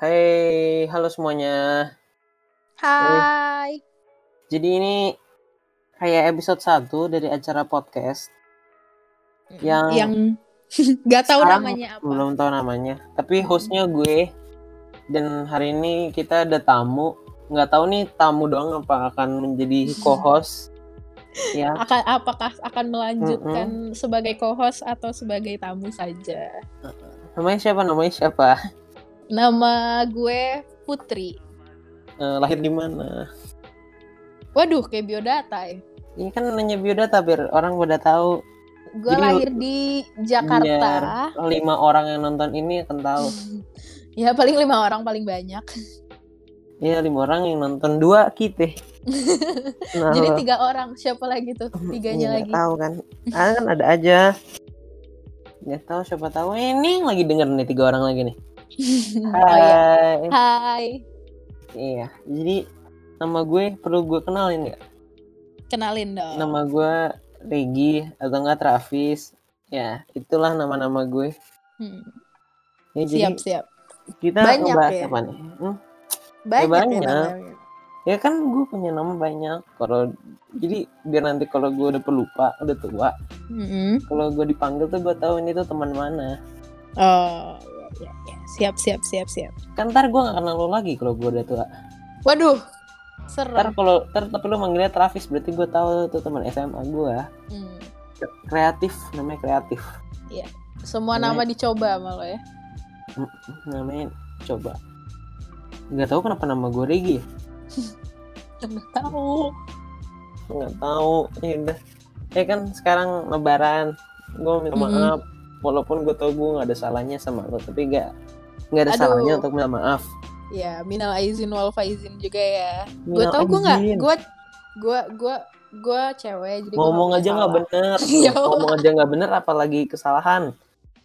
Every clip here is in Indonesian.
Hai, halo semuanya. Hai. Jadi ini kayak episode 1 dari acara podcast yang Yang nggak tahu namanya apa. belum tahu namanya. Tapi Hmm. hostnya gue dan hari ini kita ada tamu. Nggak tahu nih tamu doang apa akan menjadi co-host. ya, Akan apakah akan melanjutkan sebagai co-host atau sebagai tamu saja? namanya siapa? Namanya siapa? Nama gue Putri. Eh, lahir di mana? Waduh, kayak biodata ya. Ini kan nanya biodata biar orang pada tahu. Gue lahir di Jakarta. Lima orang yang nonton ini akan tahu. ya paling lima orang paling banyak. Ya lima orang yang nonton dua kita. Nah, Jadi tiga orang. Siapa lagi tuh? Tiganya Nggak lagi. tahu kan ada kan ada aja nggak tahu siapa tahu ini yang lagi denger nih tiga orang lagi nih oh iya. Hai Hai. iya jadi nama gue perlu gue kenalin nggak Kenalin dong. nama gue Regi atau enggak Travis ya itulah nama-nama gue Hmm, ya, jadi Siap, siap. kita Banyak ya? apa nih Hmm, Banyak, banyak. ya namanya. ya kan gue punya nama banyak kalau jadi biar nanti kalau gue udah pelupa udah tua Mm-mm. kalau gue dipanggil tuh gue tahu ini tuh teman mana Oh, iya, iya, iya. Siap, siap, siap, siap. kan ntar gue gak kenal lo lagi kalau gue udah tua Waduh, ntar serem. kalau ntar tapi lo manggilnya Travis berarti gue tahu tuh teman SMA gue Hmm. kreatif namanya kreatif Semua Namanya- nama dicoba sama lo ya. namanya coba nggak tahu kenapa nama gue Regi ya Nggak tahu. nggak tahu ya udah ya kan sekarang lebaran gue minta maaf walaupun gue tau gue nggak ada salahnya sama lo tapi gak nggak ada Aduh. salahnya untuk minta maaf Ya, minal aizin wal faizin juga ya. Gue tau gue nggak, aizin. gue gue gue gue cewek jadi ngomong aja nggak bener Ya ngomong aja nggak bener apalagi kesalahan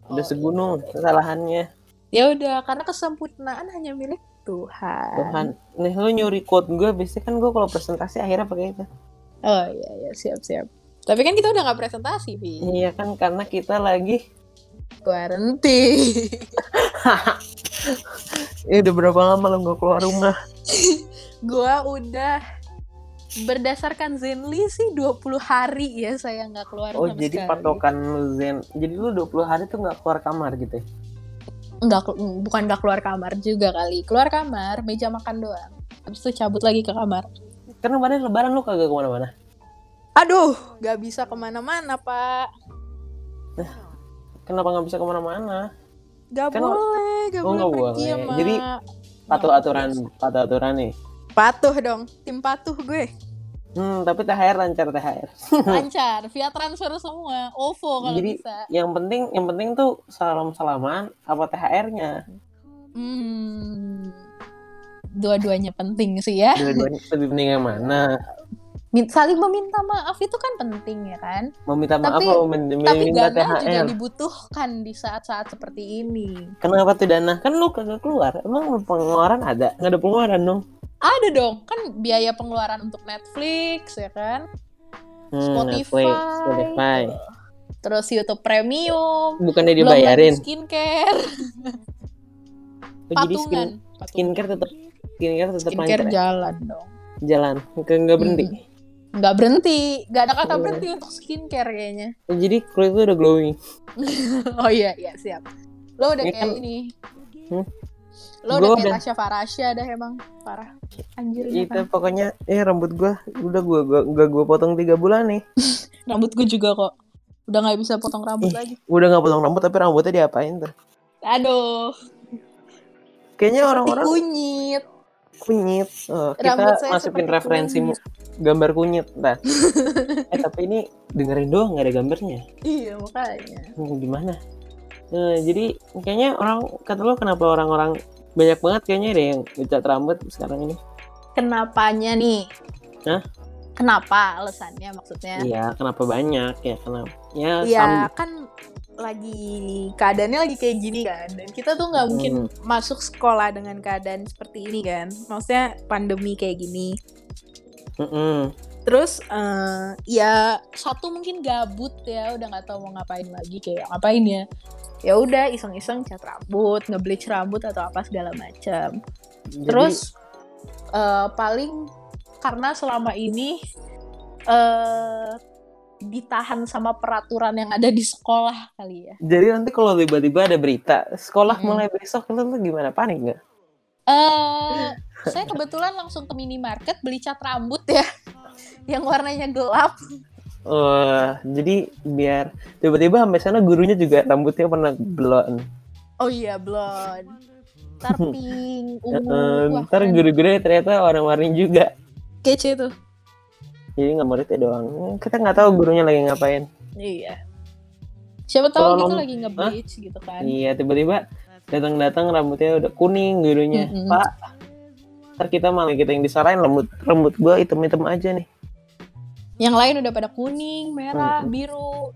udah Oh, segunung kesalahannya Ya udah, karena kesempurnaan hanya milik Tuhan. Tuhan nih lu nyuri quote gue biasanya kan gue kalau presentasi akhirnya pakai itu Oh iya iya siap siap. Tapi kan kita udah nggak presentasi, Vi. iya kan karena kita lagi Quarantine. ya udah berapa lama lo nggak keluar rumah gua udah berdasarkan Zenly sih 20 hari ya saya nggak keluar oh jadi sekali. patokan zen jadi lu 20 hari tuh nggak keluar kamar gitu ya? nggak bukan nggak keluar kamar juga kali keluar kamar meja makan doang habis itu cabut lagi ke kamar karena kemarin lebaran lu kagak ke mana-mana aduh nggak bisa ke mana-mana pak kenapa nggak bisa ke mana-mana? Nggak Kan- boleh nggak Oh, boleh pergi boleh. sama Jadi, patuh aturan patuh aturan nih. Patuh dong tim patuh gue. Hmm tapi THR lancar THR lancar via transfer semua. OVO kalau Jadi- bisa. yang penting yang penting tuh salam salaman apa THR-nya hmm. Dua-duanya penting sih ya. Dua-duanya lebih penting yang mana saling meminta maaf itu kan penting ya kan? Meminta maaf Tapi- atau men- tapi meminta dana juga THR dibutuhkan di saat-saat seperti ini. Kenapa tuh dana kan lu kagak keluar. Emang pengeluaran ada? Nggak ada pengeluaran dong. Ada dong. Kan biaya pengeluaran untuk Netflix ya kan? Hmm, Spotify, Netflix, Spotify. terus YouTube Premium. Bukannya dibayarin skincare. Oh, jadi skin, patungan. patungan. skincare tetap skincare tetap skincare lancar ya? jalan dong. Jalan. Nggak berhenti. Mm. Nggak berhenti. Nggak ada kata Oh. berhenti untuk skincare kayaknya. Oh, jadi kulit lu udah glowing. Oh iya iya siap. Lo udah kayak kan- ini. Hmm? lo Gua udah kayak udah- Tasya Farasya dah emang. Parah. Anjir itu pokoknya eh rambut gua udah gua gua gua, gua potong tiga bulan nih. Rambut gue juga kok. Udah nggak bisa potong rambut Ih. lagi. udah nggak potong rambut tapi rambutnya diapain tuh? Aduh. Kayaknya orang-orang kunyit. Kunyit. Oh, kita masukin seperti referensi kunyit. Gambar kunyit nah eh tapi ini dengerin doang nggak ada gambarnya. Iya makanya. Hmm, gimana? Eh, jadi kayaknya orang kata lo kenapa orang-orang banyak banget kayaknya deh yang ngecat rambut sekarang ini? Kenapanya nih? Hah? kenapa alasannya maksudnya? Iya kenapa banyak? Ya kenapa ya sam- kan lagi keadaannya lagi kayak gini kan. Dan kita tuh nggak mungkin Hmm. masuk sekolah dengan keadaan seperti ini kan. Maksudnya pandemi kayak gini Mm-mm. terus eh, ya satu mungkin gabut ya udah nggak tahu mau ngapain lagi kayak ngapain ya ya udah iseng-iseng cat rambut ngebleach rambut atau apa segala macam Jadi, terus eh, paling karena selama ini eh ditahan sama peraturan yang ada di sekolah kali ya jadi nanti kalau tiba-tiba ada berita sekolah Mm. mulai besok lu, lu gimana panik nggak? eh saya kebetulan langsung ke minimarket beli cat rambut ya yang warnanya gelap Oh, jadi biar tiba-tiba sampai sana gurunya juga rambutnya pernah blonde. oh iya blonde ntar pink ungu Eh, wah ntar keren. guru-gurunya ternyata warna-warni juga. kece tuh Jadi nggak muridnya doang. Kita nggak tahu gurunya lagi ngapain. iya siapa tahu Kalau kita nom- lagi nge-bleach gitu kan Iya, tiba-tiba datang-datang rambutnya udah kuning gurunya. Mm-mm. Pak, ntar kita malah kita yang disarain rambut rambut gua hitam-hitam aja nih. yang lain udah pada kuning merah Mm-mm. biru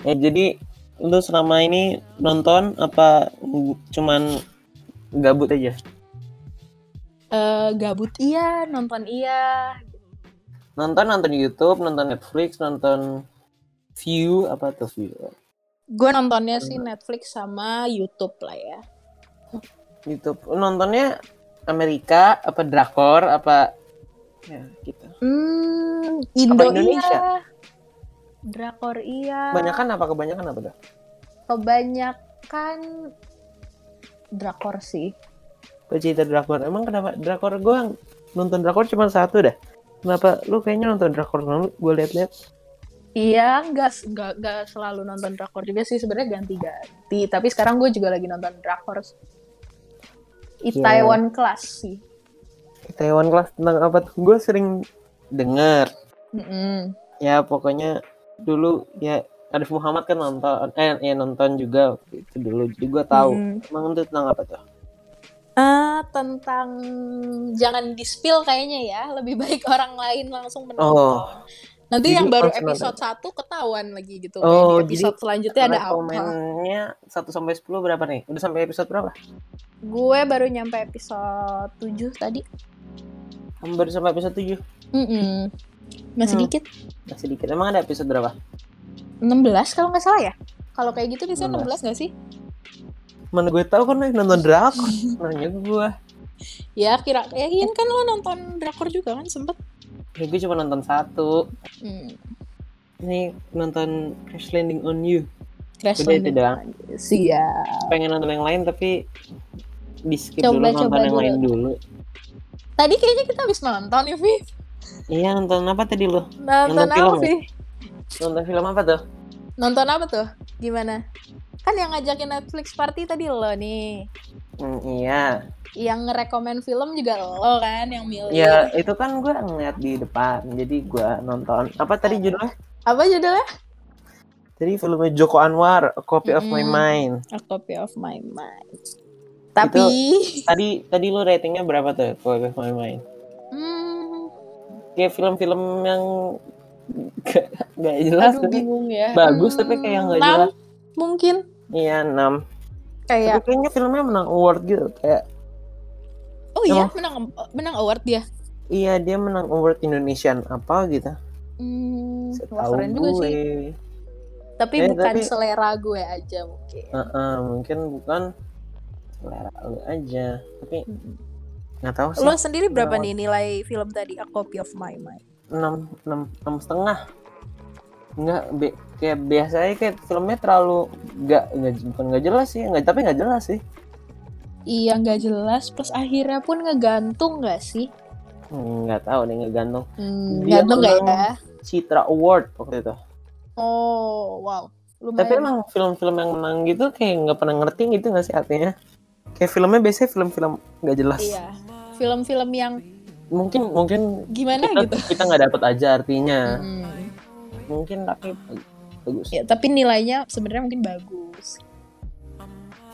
Ya jadi lu selama ini nonton apa cuman gabut aja? Eh, gabut iya nonton iya Nonton nonton YouTube, nonton Netflix, nonton View apa tuh View? gue nontonnya sih Netflix sama YouTube lah ya YouTube. Nontonnya Amerika apa drakor apa ya gitu. Hmm, Indo Indonesia? iya. Drakor iya. Kebanyakan apa kebanyakan apa tuh? Kebanyakan drakor sih. Pecinta drakor. Emang kenapa drakor gua nonton drakor cuma satu dah. Kenapa lu kayaknya nonton drakor gue liat-liat Iya, nggak nggak selalu nonton drakor juga sih sebenarnya ganti-ganti. Tapi sekarang gue juga lagi nonton drakor. Itaewon Class sih. Taiwan kelas tentang apa tuh? Gue sering denger. Mm-mm. Ya pokoknya dulu ya Arif Muhammad kan nonton eh ya nonton juga itu dulu. Jadi gue tahu. Mm. Emang itu tentang apa tuh? Ah, tentang jangan di spill kayaknya ya. Lebih baik orang lain langsung menonton. Oh. Nanti Jadi yang baru episode 1 ketahuan lagi gitu. Oh, di episode selanjutnya ada apa. Rekomennya 1 sampai 10 berapa nih? Udah sampai episode berapa? Gue baru nyampe episode 7 tadi. Baru sampai episode 7. Mm-mm. Masih Hmm. dikit. Masih dikit. Emang ada episode berapa? 16 kalau nggak salah ya. Kalau kayak gitu 16. 16 nggak sih? Mana gue tahu kan nonton drakor. Nanya gue. Ya kira yakin kan lo nonton drakor juga kan sempet. Ya gue cuma nonton satu. Hmm. Ini nonton Crash Landing on You. Crash Udah itu Landing. doang. Siap. Pengen nonton yang lain tapi di skip Coba, dulu nonton coba yang dulu. lain dulu. Tadi kayaknya kita habis nonton ya, Vi. Iya nonton apa tadi lo? Nonton Nonton film apa, ya? Nonton film apa tuh? Nonton apa tuh? Gimana? Kan yang ngajakin Netflix party tadi lo nih. Hmm, iya. Yang ngerekomen film juga lo kan yang milih. Ya itu kan gue ngeliat di depan. Jadi gue nonton. Apa tadi judulnya? Apa judulnya? Jadi filmnya Joko Anwar, A Copy of My Mm-mm. Mind. A Copy of My Mind. Tapi Tadi tadi lu ratingnya berapa tuh Copy of My Mind? hmm, Kayak film-film yang gak, gak jelas aduh tapi bingung ya. bagus, tapi kayak nggak enam jelas. Mungkin iya 6. kayak Tapi kayaknya filmnya menang award gitu. Kayak oh iya emang- menang menang award dia. iya dia menang award Indonesian apa gitu. Hmm, wah, Setahu keren juga gue. sih. Tapi Eh, bukan tapi- selera gue aja mungkin. Heeh, mungkin bukan selera lu aja. Tapi nggak tahu sih. Lo sendiri berapa nih nilai film tadi A Copy of My Mind? enam enam enam setengah nggak be, kayak biasanya kayak filmnya terlalu nggak nggak bukan nggak jelas sih nggak tapi nggak jelas sih Iya nggak jelas. Plus akhirnya pun ngegantung nggak sih? Hmm, nggak tahu nih nggak gantung Hmm, Dia gantung nggak ya? Citra Award waktu itu Oh wow. Lumayan. tapi emang film-film yang menang gitu kayak nggak pernah ngerti gitu nggak sih artinya kayak filmnya biasanya film-film nggak jelas Iya. Film-film yang mungkin mungkin gimana kita gitu. kita nggak dapet aja artinya Mm-mm. mungkin tapi bagus Ya, tapi nilainya sebenarnya mungkin bagus.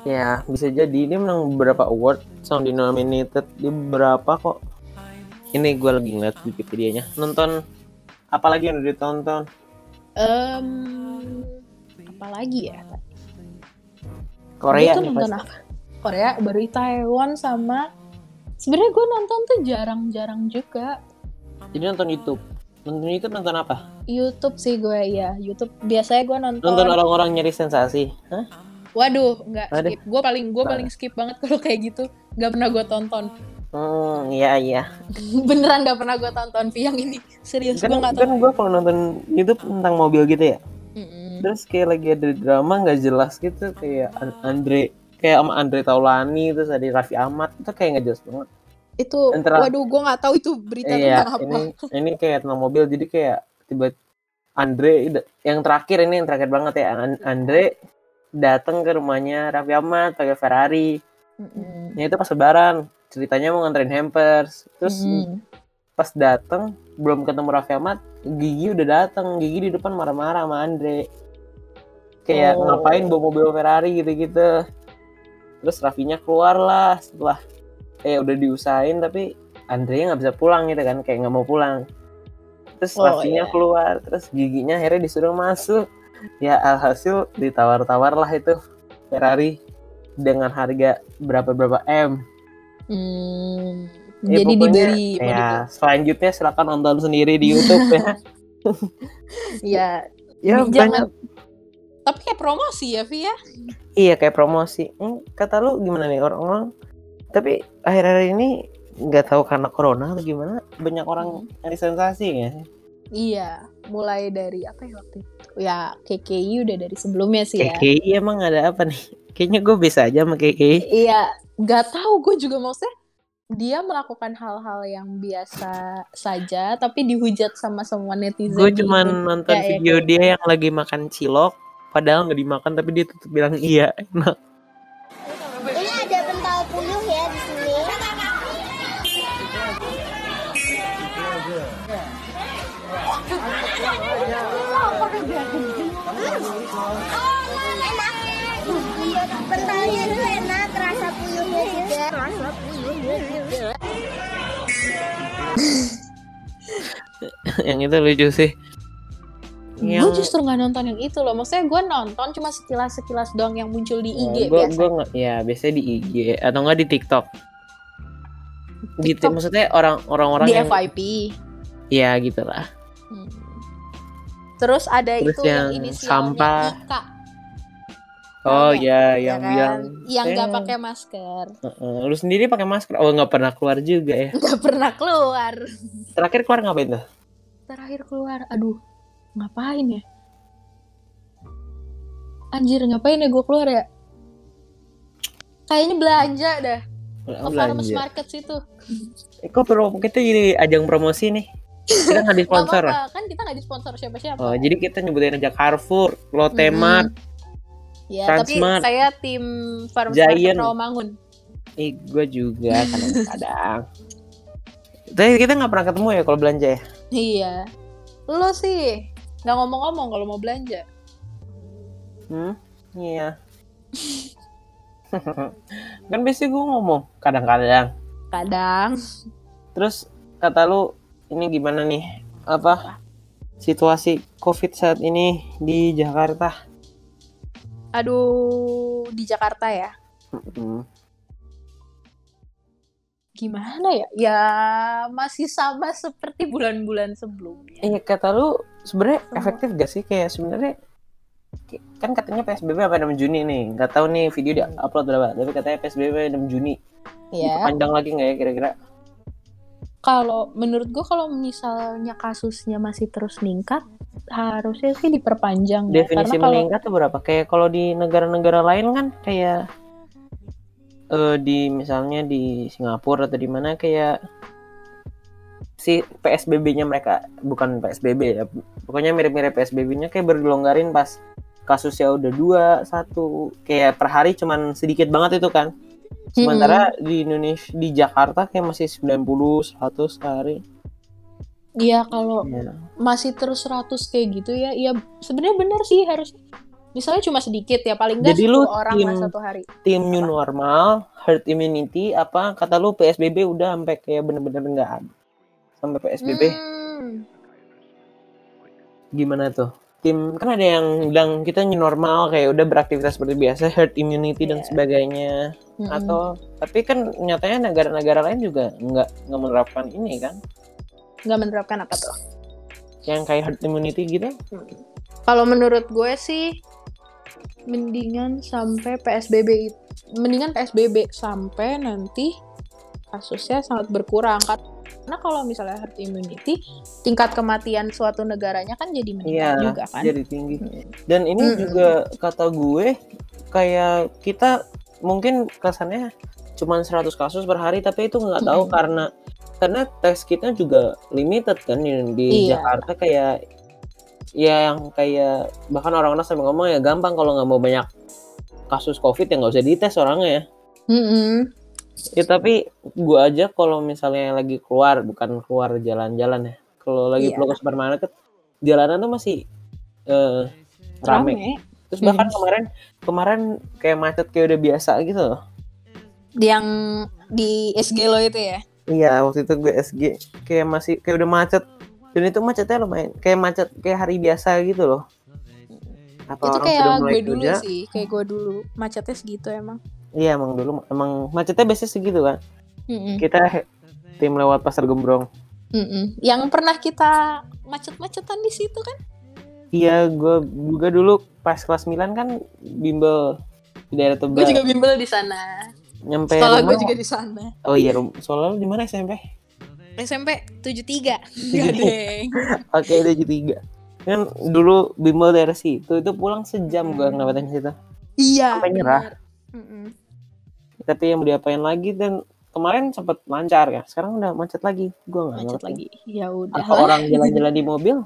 Ya, bisa jadi dia menang beberapa award, sound nominated di beberapa kok. Ini gue lagi ngeliat Wikipedia-nya. Nonton apa lagi yang udah ditonton? Em, apa lagi ya? Korea nih nonton pasti. apa? Korea baru Taiwan sama sebenarnya gue nonton tuh jarang-jarang juga. Jadi nonton YouTube. Nonton YouTube nonton apa? YouTube sih gue ya YouTube biasanya gue nonton, Nonton orang-orang nyari sensasi. Hah? waduh nggak skip gue paling gue paling skip banget kalau kayak gitu nggak pernah gue tonton Hmm, iya iya. beneran nggak pernah gue tonton yang ini serius Kan, gue nggak kan tahu gue kalau nonton YouTube tentang mobil gitu ya. Mm-mm. Terus kayak lagi ada drama nggak jelas gitu kayak An- Andre kayak sama Andre Taulani terus ada Raffi Ahmad itu kayak nggak jelas banget. Itu Antara- waduh gue nggak tahu itu berita Iya, tentang apa ini ini kayak tentang mobil jadi kayak tiba Andre yang terakhir ini yang terakhir banget ya An- Andre datang ke rumahnya Raffi Ahmad pakai Ferrari. Mm-mm. Ya itu pas lebaran ceritanya mau nganterin hampers. Terus Mm-mm. pas datang belum ketemu Raffi Ahmad, Gigi udah datang. Gigi di depan marah-marah sama Andre. Kayak Oh. ngapain bawa mobil Ferrari gitu-gitu. Terus Raffinya keluar lah setelah eh udah diusahain tapi Andre nggak bisa pulang gitu kan, kayak nggak mau pulang. Terus Oh, Raffinya iya. keluar, terus giginya akhirnya disuruh masuk. Ya alhasil ditawar-tawar lah itu Ferrari dengan harga berapa berapa m. Hmm, Ya, jadi pokoknya, dibeli Ya, selanjutnya silakan nonton sendiri di YouTube ya. ya ya Jangan- banyak tapi kayak promosi ya Vi ya iya kayak promosi Hmm, kata lu gimana nih orang-orang tapi akhir-akhir ini nggak tahu karena corona atau gimana banyak orang nyari sensasi ya iya mulai dari apa ya waktu itu? Ya KKI udah dari sebelumnya sih ya. KKI emang ada apa nih? Kayaknya gue bisa aja sama KKI iya nggak tahu gue juga maksudnya dia melakukan hal-hal yang biasa saja tapi dihujat sama semua netizen gue cuman Indonesia nonton ya, video kayak- dia yang lagi makan cilok padahal nggak dimakan tapi dia tetap bilang iya enak yang itu lucu sih. Gue yang justru nggak nonton yang itu loh. Maksudnya gue nonton cuma sekilas sekilas doang yang muncul di IG gue biasa. gue nggak ya biasanya di IG atau enggak di TikTok. Gitu TikTok. maksudnya orang orang-orang di yang FYP ya gitulah. Hmm. terus ada Terus itu yang yang inisialnya sampah. Ika oh nggak? ya ya yang kan? bilang yang nggak "Eh, pakai masker. Heeh, lu sendiri pakai masker? Oh nggak pernah keluar juga ya? Nggak pernah keluar. Terakhir keluar ngapain tuh? Terakhir keluar aduh ngapain ya? Anjir ngapain ya gue keluar ya? Kayaknya belanja dah. Oh, belanja market situ. Eh, kok promo kita jadi ajang promosi nih? Kita nggak di Gak sponsor kan kita nggak disponsor siapa-siapa. Oh jadi kita nyebutin aja Carrefour Lotte Mart ya tapi Transmart, saya tim farmers Giant. Rawamangun eh gue juga kadang-kadang tapi kita nggak pernah ketemu ya kalau belanja ya iya lo sih nggak ngomong-ngomong kalau mau belanja Hmm, iya. kan biasanya gue ngomong kadang-kadang. kadang Terus kata lu ini gimana nih? Apa situasi COVID saat ini di Jakarta? Aduh di Jakarta ya? Gimana ya? Ya masih sama seperti bulan-bulan sebelumnya. Eh kata lu sebenarnya efektif gak sih? Kayak sebenarnya kan katanya PSBB sampai 6 Juni nih. Nggak tahu nih video di upload berapa, tapi katanya PSBB 6 Juni. ya Panjang lagi nggak ya kira-kira? Kalau menurut gue kalau misalnya kasusnya masih terus meningkat harusnya sih diperpanjang ya. Definisi karena kalau meningkat tuh berapa? Kayak kalau di negara-negara lain kan kayak eh di misalnya di Singapura atau di mana kayak si PSBB-nya mereka bukan PSBB ya, pokoknya mirip-mirip PSBB-nya kayak bergelonggarin pas kasusnya udah dua satu kayak per hari cuman sedikit banget itu kan. Sementara di Indonesia di Jakarta kayak masih 90 100 sehari. Iya kalau Ya. masih terus 100 kayak gitu ya, ya sebenarnya benar sih harus. Misalnya cuma sedikit ya, paling nggak Jadi lu 10 orang lah tim- satu hari. Tim new normal, herd immunity apa kata lu PSBB udah sampai kayak bener-bener nggak ada. Sampai PSBB Hmm. gimana tuh? Tim kan ada yang bilang kita new normal kayak udah beraktivitas seperti biasa, herd immunity dan Iya. sebagainya. Mm-mm. Atau tapi kan nyatanya negara-negara lain juga nggak nggak menerapkan ini kan? nggak menerapkan apa tuh yang kayak herd immunity gitu kalau menurut gue sih mendingan sampai PSBB mendingan PSBB sampai nanti kasusnya sangat berkurang karena kalau misalnya herd immunity tingkat kematian suatu negaranya kan jadi meningkat Iya, juga kan jadi tinggi Hmm. dan ini Mm-mm. juga kata gue kayak kita mungkin kesannya cuma 100 kasus per hari tapi itu nggak tahu Mm-mm. karena karena tes kita juga limited kan di, di Iya. Jakarta kayak ya yang kayak bahkan orang-orang sampai ngomong ya gampang kalau nggak mau banyak kasus covid ya nggak usah dites orangnya ya Mm-mm. Ya tapi gua aja kalau misalnya lagi keluar bukan keluar jalan-jalan ya. Kalau lagi perlu ke supermarket, jalanan tuh masih eh, rame. rame Terus bahkan Hmm. kemarin kemarin kayak macet kayak udah biasa gitu loh. yang di SG lo itu ya Iya, waktu itu gue SG kayak masih kayak udah macet. Dan itu macetnya lumayan kayak macet kayak hari biasa gitu loh. Apa itu kayak gue dulu kerja? sih kayak gue dulu macetnya segitu emang Iya, emang dulu emang macetnya biasanya segitu kan. Mm-mm. Kita tim lewat pasar gembrong. Mm-mm. yang pernah kita macet-macetan di situ kan Iya, gue juga dulu pas kelas 9 kan bimbel di daerah Tebet. gue juga bimbel di sana Nyampe sekolah gue juga di sana Oh iya, sekolah lu di mana SMP? SMP 73 Enggak deng Oke, itu tiga. Kan dulu bimbel daerah situ itu pulang sejam gue ngelewatin situ. Iya Sampai nyerah. benar. Mm-mm. Tapi yang mau diapain lagi dan kemarin sempat lancar ya. Sekarang udah macet lagi. Gue nggak macet lagi ya udah Apa orang jalan-jalan di mobil?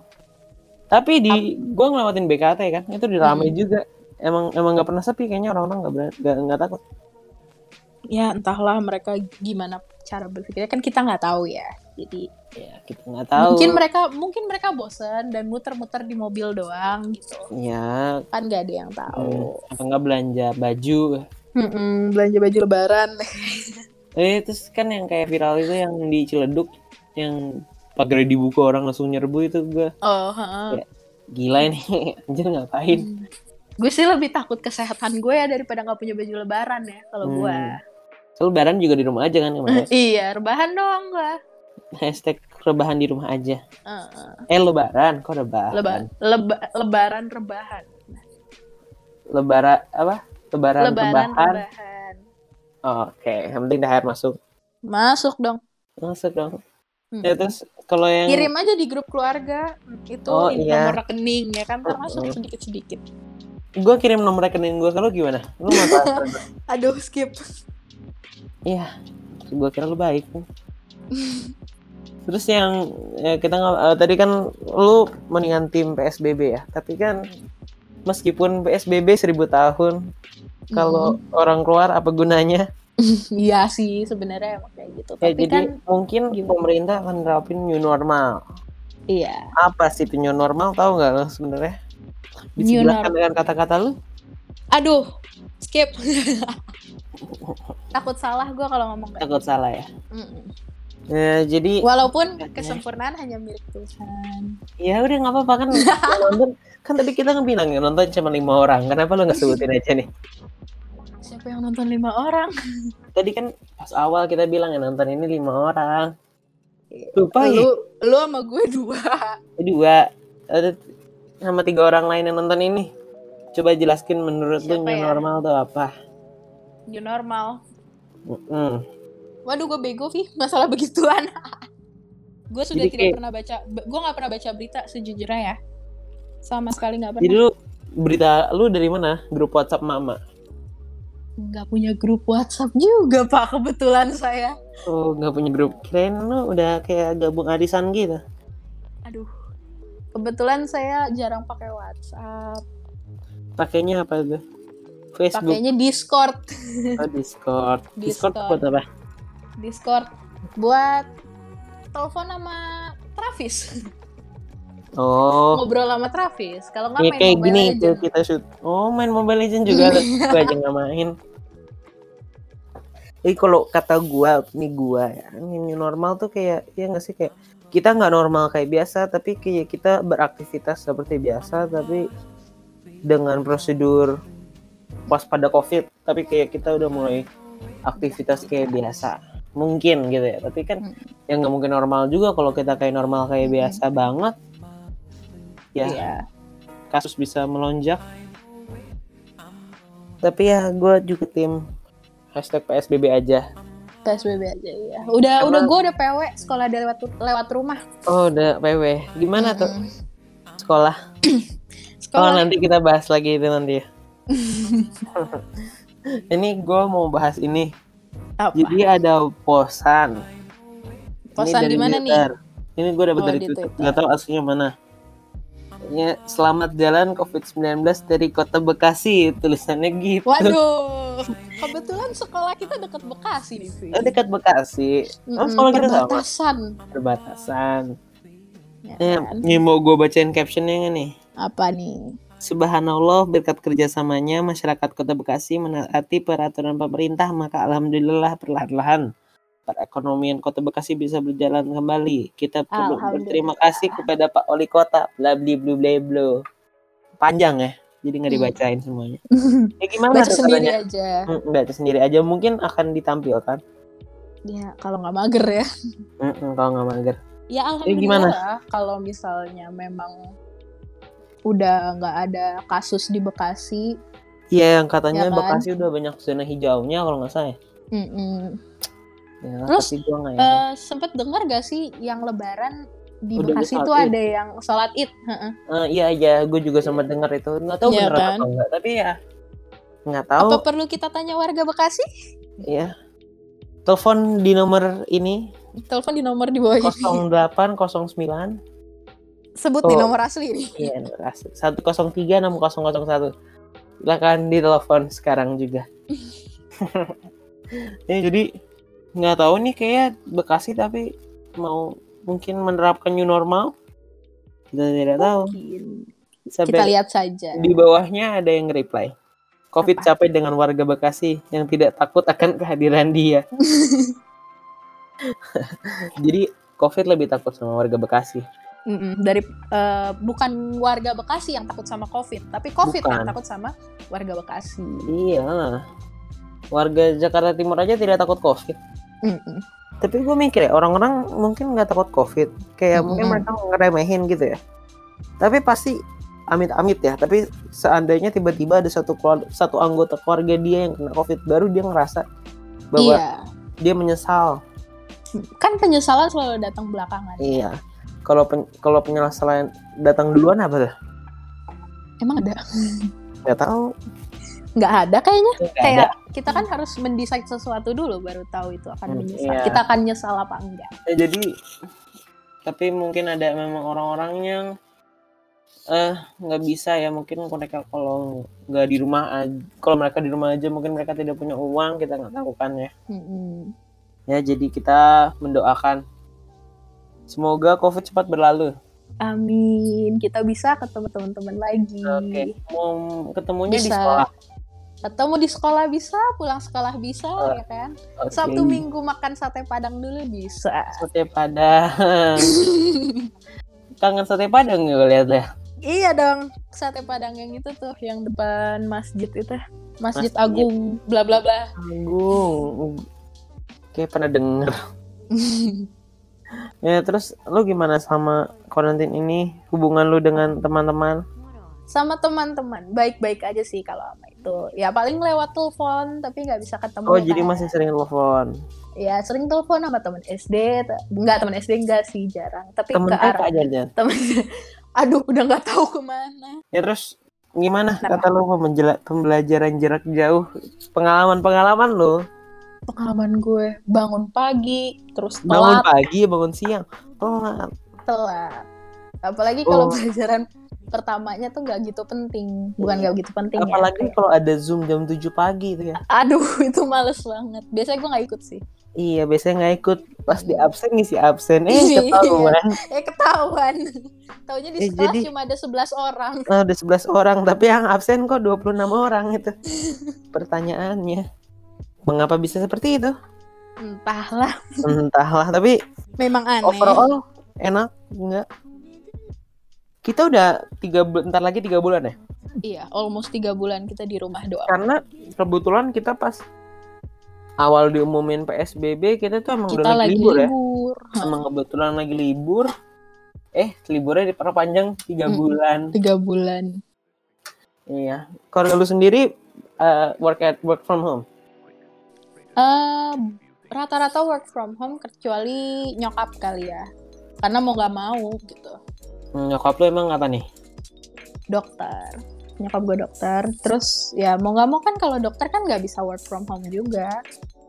Tapi di gue ngelewatin BKT kan, itu dirame Hmm. juga. Emang emang nggak pernah sepi kayaknya orang-orang nggak nggak takut. ya entahlah mereka gimana cara berpikirnya kan kita nggak tahu ya jadi Ya kita nggak tahu. mungkin mereka mungkin mereka bosen dan muter-muter di mobil doang gitu Ya, kan nggak ada yang tahu hmm, apa nggak belanja baju? Mm-mm, belanja baju lebaran. Eh terus kan yang kayak viral itu yang di Ciledug yang pagar dibuka orang langsung nyerbu itu gue oh. Ya. gila ini anjir ngapain? Gue sih lebih takut kesehatan gue ya daripada nggak punya baju lebaran ya kalau Hmm. gue Soalnya lebaran juga di rumah aja kan kemarin iya rebahan doang gue hashtag rebahan di rumah aja. Heeh. eh lebaran? Kok rebahan? Leba- leba- lebaran rebahan. Lebaran apa lebaran, lebaran rebahan rebahan oke yang penting THR masuk. Masuk dong. Masuk dong. Hmm. ya terus kalau yang kirim aja di grup keluarga. Itu Oh, iya. nomor rekening ya kan? Termasuk Mm-mm. sedikit sedikit gue kirim nomor rekening gue ke lu gimana? Lu gua? aduh skip. Iya, gue kira lu baik. Terus yang ya kita eh, tadi kan lu mendingan tim PSBB ya, tapi kan meskipun PSBB 1000 tahun, kalau orang keluar apa gunanya? iya sih sebenarnya emang kayak gitu Ya tapi jadi kan mungkin gimana? pemerintah akan nerapin new normal. iya Apa sih itu new normal? Tahu nggak lo sebenarnya? Jelaskan dengan kata-kata lu? aduh skip takut salah gue kalau ngomong kayak Takut salah ya. Mm-mm. Ya, jadi walaupun Ya. kesempurnaan hanya milik Tuhan ya udah nggak apa-apa kan kan tadi kita kan bilang ya nonton cuma lima orang. Kenapa lu nggak sebutin aja nih? Siapa yang nonton lima orang? Tadi kan pas awal kita bilang ya nonton ini lima orang. Lupa ya? Lu lu sama gue dua. Dua. Ada sama tiga orang lain yang nonton ini. Coba jelaskan menurut lu Siapa new ya? normal tuh apa? New normal. Mm-mm. Waduh gue bego sih masalah begituan. gue sudah Jadi tidak kayak- pernah baca, gue nggak pernah baca berita sejujurnya ya, sama sekali nggak jadi pernah. lu berita lu dari mana? Grup WhatsApp mama Nggak punya grup WhatsApp juga pak kebetulan saya. oh nggak punya grup. Kirain lu udah kayak gabung arisan gitu? Aduh, kebetulan saya jarang pakai WhatsApp, pakainya apa tuh? Facebook. Pakainya Discord. oh, Discord. Discord Discord. buat apa? Discord. Buat telepon sama Travis, oh ngobrol sama Travis. Kalau nggak Ya main kayak Mobile gini Legends. tuh kita shoot. Oh main Mobile Legends juga. gue aja nggak main. Jadi kalau kata gua, nih gua ya, ini new normal tuh kayak ya nggak sih kayak kita nggak normal kayak biasa, tapi kayak kita beraktivitas seperti biasa, tapi dengan prosedur waspada COVID, tapi kayak kita udah mulai aktivitas kayak biasa. Mungkin gitu ya, tapi kan yang nggak mungkin normal juga kalau kita kayak normal kayak Hmm. biasa banget ya Iya. kasus bisa melonjak tapi ya gue juga tim hashtag psbb aja PSBB aja ya. Udah Emang- udah gue udah PW sekolah dari lewat lewat rumah. oh udah pw gimana tuh Mm-mm. sekolah oh Sekolah. nanti kita bahas lagi itu nanti ya ini gue mau bahas ini Apa? jadi ada posan Posan di mana nih? Ini gue dapet Oh, dari Twitter. nggak tahu aslinya mana Ya, selamat jalan COVID-19 dari kota Bekasi tulisannya gitu. Waduh, kebetulan sekolah kita deket Bekasi nih. Vi. Oh, dekat Bekasi. Oh, sekolah kita sama. perbatasan. Ya Eh, kan? ini mau gue bacain captionnya nggak nih? Apa nih? Subhanallah berkat kerjasamanya masyarakat kota Bekasi menaati peraturan pemerintah maka alhamdulillah perlahan-lahan perekonomian kota Bekasi bisa berjalan kembali. Kita perlu Alhamdulillah. berterima kasih kepada Pak Wali Kota. Bla bli blu bla blu. Panjang ya, jadi nggak Hmm. dibacain semuanya. Ya gimana Baca sendiri katanya? aja. Hmm, baca sendiri aja mungkin akan ditampilkan. Ya, kalau nggak mager ya. Mm-mm, kalau nggak mager. Ya Jadi gimana? alhamdulillah kalau misalnya memang udah nggak ada kasus di Bekasi. Iya yang katanya Ya kan? Bekasi udah banyak zona hijaunya kalau nggak salah. ya. Mm-mm. Ya, Terus, tapi gua nggak ya. Eh, sempet dengar gak sih yang Lebaran di Udah Bekasi sholat tuh Id. ada yang sholat id? Heeh. Eh, iya iya, gue juga sempat dengar itu. Nggak tahu Iya bener kan? atau enggak, tapi ya nggak tahu. Apa perlu kita tanya warga Bekasi? Iya. Telepon di nomor ini Telepon di nomor di bawah ini. 0809 Sebut di Oh. nomor asli ini. iya nomor asli. 103 6001. Silakan ditelepon sekarang juga. ya, jadi nggak tahu nih kayak Bekasi tapi mau mungkin menerapkan new normal. Kita tidak tahu. Mungkin. Sampai Kita lihat saja. di bawahnya ada yang reply. Covid Apa? capek dengan warga Bekasi yang tidak takut akan kehadiran dia. Jadi Covid lebih takut sama warga Bekasi. Mm-mm. Dari eh, bukan warga Bekasi yang takut sama COVID, tapi COVID Bukan. yang takut sama warga Bekasi. Iya. Warga Jakarta Timur aja tidak takut Covid. Mm-mm. Tapi gue mikir ya orang-orang mungkin nggak takut Covid. Kayak mungkin Mm-mm. mereka ngeremehin gitu ya. Tapi pasti amit-amit ya. Tapi seandainya tiba-tiba ada satu keluarga, satu anggota keluarga dia yang kena Covid, baru dia ngerasa bahwa Iya. dia menyesal. Kan penyesalan selalu datang belakangan. Iya. Kalau pen- kalau penyesalan datang duluan apa tuh? Emang ada? Nggak tahu. Nggak ada kayaknya. Ada. Kayak kita kan harus mendesain sesuatu dulu baru tahu itu akan Hmm, menyesal. iya. Kita akan nyesal apa enggak? Ya, jadi tapi mungkin ada memang orang-orang yang eh nggak bisa ya mungkin mereka kalau nggak di rumah aja kalau mereka di rumah aja mungkin mereka tidak punya uang kita nggak tahu kan ya Mm-mm. ya jadi kita mendoakan semoga covid cepat berlalu Amin. Kita bisa ketemu teman-teman lagi. oke mau ketemunya di Bisa. sekolah Ketemu di sekolah bisa, pulang sekolah bisa, Oh, ya kan? Oke. Sabtu Minggu makan sate Padang dulu bisa. sate padang kangen sate padang ya lihat ya iya dong, sate Padang yang itu tuh, yang depan masjid itu. Masjid, Masjid. Agung bla bla bla. Agung kayak pernah denger ya terus lu gimana sama karantin ini hubungan lu dengan teman-teman Sama teman-teman, baik-baik aja sih kalau sama itu. Ya paling lewat telepon, tapi nggak bisa ketemu. oh jadi kan. masih sering telepon Ya sering telepon sama teman SD, enggak teman SD enggak sih jarang, tapi temen ke arah aja aja temen. Aduh, udah nggak tahu ke mana. ya terus gimana kata lu pembela- pembelajaran jarak jauh pengalaman-pengalaman lu Pengalaman gue bangun pagi, terus bangun telat, pagi bangun siang telat telat. Apalagi kalau Oh. pelajaran pertamanya tuh nggak gitu penting, bukan nggak gitu penting ya. apalagi kalau ada zoom jam 7 pagi itu ya Aduh, itu males banget. Biasanya gue nggak ikut sih. iya biasanya nggak ikut pas di absen ngisi absen eh Iya. ketahuan Eh ketahuan. Taunya di Eh, sekolah jadi- cuma ada 11 orang. Ah, ada 11 orang tapi yang absen kok 26 orang itu pertanyaannya mengapa bisa seperti itu Entahlah, entahlah tapi memang aneh. overall enak enggak kita udah tiga bu- bentar lagi tiga bulan ya Iya, almost tiga bulan kita di rumah doang. karena kebetulan kita pas awal diumumin psbb kita tuh emang Kita udah lagi libur ya libur. emang kebetulan lagi libur eh liburnya diperpanjang tiga Mm-mm. bulan Tiga bulan. iya kalau lu sendiri eh, work at work from home Eh, rata-rata work from home kecuali nyokap kali ya. Karena mau gak mau gitu. Hmm, nyokap lu emang apa nih Dokter. Nyokap gue dokter. Terus ya mau gak mau kan kalau dokter kan nggak bisa work from home juga.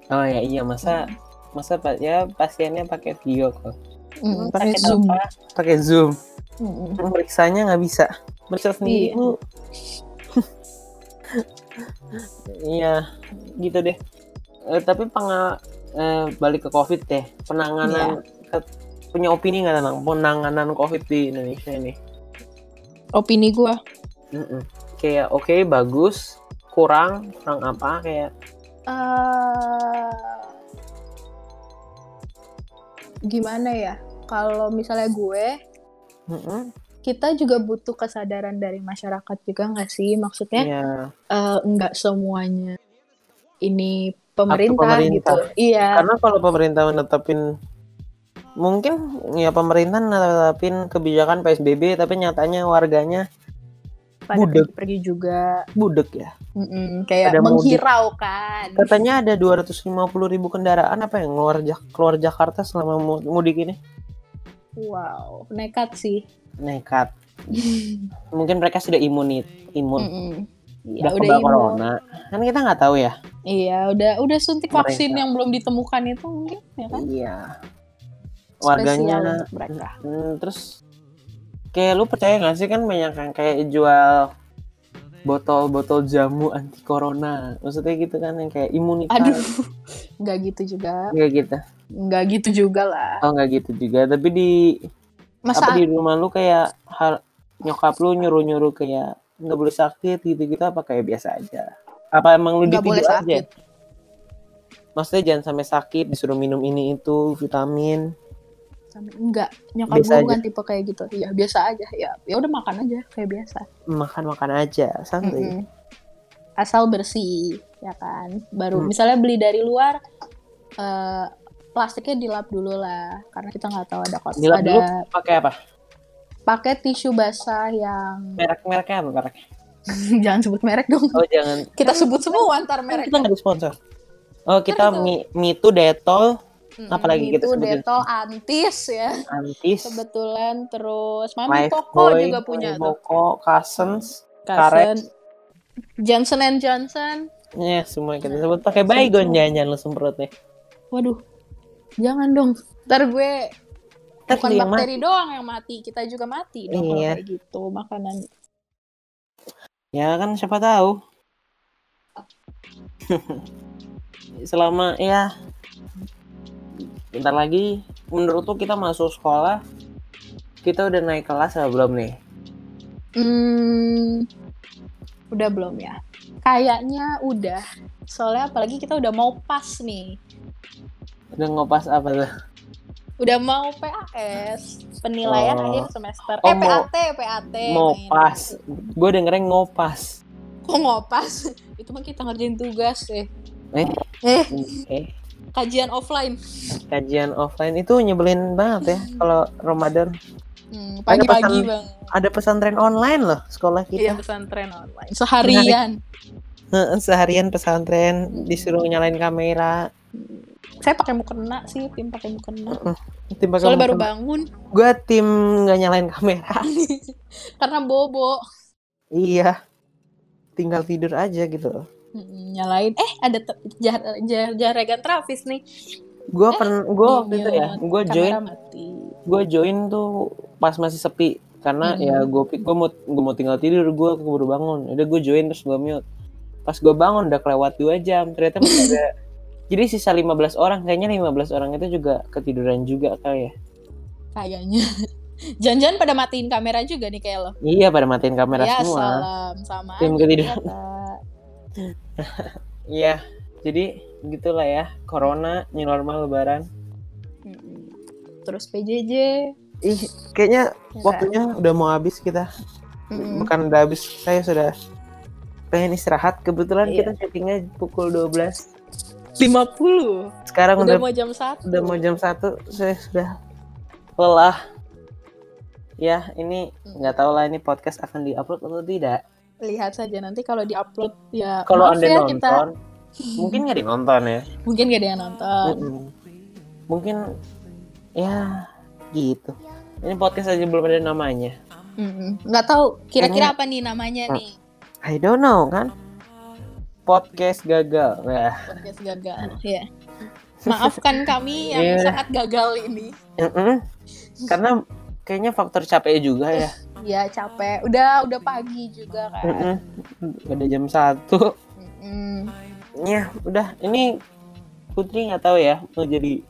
oh ya iya masa masa pa- ya pasiennya pakai video call Mm, Hmm, pakai Zoom. apa? pakai zoom Mm-mm. Periksanya nggak bisa. Periksa sendiri Iya. bu. Iya, gitu deh. Eh, tapi penga eh, balik ke COVID deh. Penanganan Iya. ke- punya opini nggak tentang penanganan COVID di Indonesia ini? Opini gue. Mm-mm. Kayak oke bagus, kurang kurang apa kayak eh gimana ya? Kalau misalnya gue, mm-mm. kita juga butuh kesadaran dari masyarakat juga nggak sih? Maksudnya Iya. eh, nggak semuanya ini pemerintah, pemerintah. gitu. Iya. Karena kalau pemerintah menetapin mungkin ya pemerintah menetapin kebijakan PSBB tapi nyatanya warganya pada budek. pergi juga budek ya. Mm-mm, kayak Ada mudik. menghiraukan. Katanya ada 250 ribu kendaraan apa yang keluar keluar Jakarta selama mu- mudik ini? Wow, nekat sih. Nekat. Mungkin mereka sudah imun imun. Mm-mm. Udah Iya, udah kebal imun. corona. Kan kita nggak tahu ya. Iya, udah udah suntik vaksin Mereka. yang belum ditemukan itu mungkin ya kan? Iya. Warganya mereka. hmm, terus kayak lu percaya nggak sih kan banyak yang kayak jual botol-botol jamu anti corona. Maksudnya gitu kan yang kayak imunitas. Aduh, nggak gitu juga, Kayak gitu. nggak gitu juga lah. Oh nggak gitu juga. Tapi di Masa apa di rumah lu kayak hal nyokap lu nyuruh-nyuruh kayak nggak boleh sakit gitu-gitu apa kayak biasa aja? Apa emang lu nggak boleh ditidur aja? sakit? Maksudnya jangan sampai sakit disuruh minum ini itu vitamin. Sampai- Enggak, nyokap Biasa gue aja. bukan tipe kayak gitu. Ya biasa aja. Ya, ya udah makan aja kayak biasa. Makan-makan aja santai. Mm-mm. Asal bersih, ya kan. Baru Hmm. misalnya beli dari luar, eh, plastiknya dilap dulu lah, karena kita nggak tahu ada. Dilap ada dulu pakai apa? pakai tisu basah yang Merek-mereknya apa mereknya? jangan sebut merek dong. Oh jangan. Kita sebut semua antar Kan merek. kita nggak sponsor. Oh kita Kan mi, mi itu detol, Mm, apalagi kita itu sebutin? detol antis ya. antis, Kebetulan terus Mami Boy, juga punya tuh. Boko, Cousins, Kasen. Johnson and Johnson. ya semua kita sebut pakai baygon jangan-jangan lu semprotnya. Waduh. Jangan dong. Ntar gue Ntar bukan bakteri doang yang mati, kita juga mati dong Iya. kayak gitu makanan. Ya kan siapa tahu. Selama ya bentar lagi menurut tuh kita masuk sekolah kita udah naik kelas apa belum nih? Hmm, udah belum ya? Kayaknya udah. Soalnya apalagi kita udah mau pas nih. Udah ngopas apa tuh? Udah mau PAS, penilaian Oh. akhir semester. Oh, eh mau- PAT, PAT. Mau pas. Gue dengerin ngopas. Kok ngopas? Itu mah kita ngerjain tugas eh. Eh, Eh, eh kajian offline. kajian offline itu nyebelin banget ya kalau Ramadan. Hmm, Ada pagi-pagi pesan- bang. Ada pesantren online loh sekolah Iya kita. pesantren online. Seharian. Seharian pesantren disuruh nyalain kamera. Saya pakai mukena sih, tim pakai mukena. Tim pakai Soalnya baru bangun Gue tim nggak nyalain kamera. karena bobo. iya. Tinggal tidur aja gitu. Nyalain. Eh, ada jar Travis nih. Gue pen gue waktu itu ya, gue join gue join tuh pas masih sepi karena Hmm. ya gue gue mau gue mau tinggal tidur gue keburu bangun udah gue join terus gue mute pas gue bangun udah kelewat dua jam ternyata masih ada jadi sisa 15 orang kayaknya 15 orang itu juga ketiduran juga kali ya Kayaknya. Jangan-jangan pada matiin kamera juga nih kayak lo. iya pada matiin kamera ya semua salam sama Tim ketiduran. iya jadi gitulah ya corona new normal lebaran. Terus PJJ. ih kayaknya ya waktunya udah mau habis kita? Mm-mm. bukan udah habis saya sudah pengen istirahat kebetulan Iya. kita syutingnya pukul 12 50. Sekarang Udah udah mau jam 1. udah mau jam satu saya sudah lelah ya ini nggak tahu lah ini podcast akan diupload atau tidak Lihat saja nanti kalau diupload ya kalau anda ya nonton kita mungkin nggak dinonton ya mungkin gak ada yang nonton. Mm-mm. mungkin ya gitu ini podcast aja belum ada namanya Mm-mm. Nggak tahu kira-kira apa nih namanya Hmm. nih I don't know kan podcast gagal nah podcast gagal. Ya. Maafkan kami yang Iya. sangat gagal ini. mm-mm. karena kayaknya faktor capek juga ya Ya capek. Udah udah pagi juga kan. Mm-mm. udah jam satu Mm-mm. ya udah ini Putri nggak tahu ya mau jadi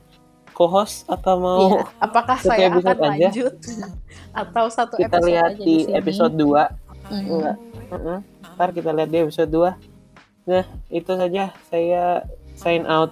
co-host atau mau Iya. Apakah saya akan aja. lanjut atau satu kita episode lihat aja di sini? episode 2 Mm. enggak Mm-mm. ntar kita lihat di episode 2 nah itu saja saya sign out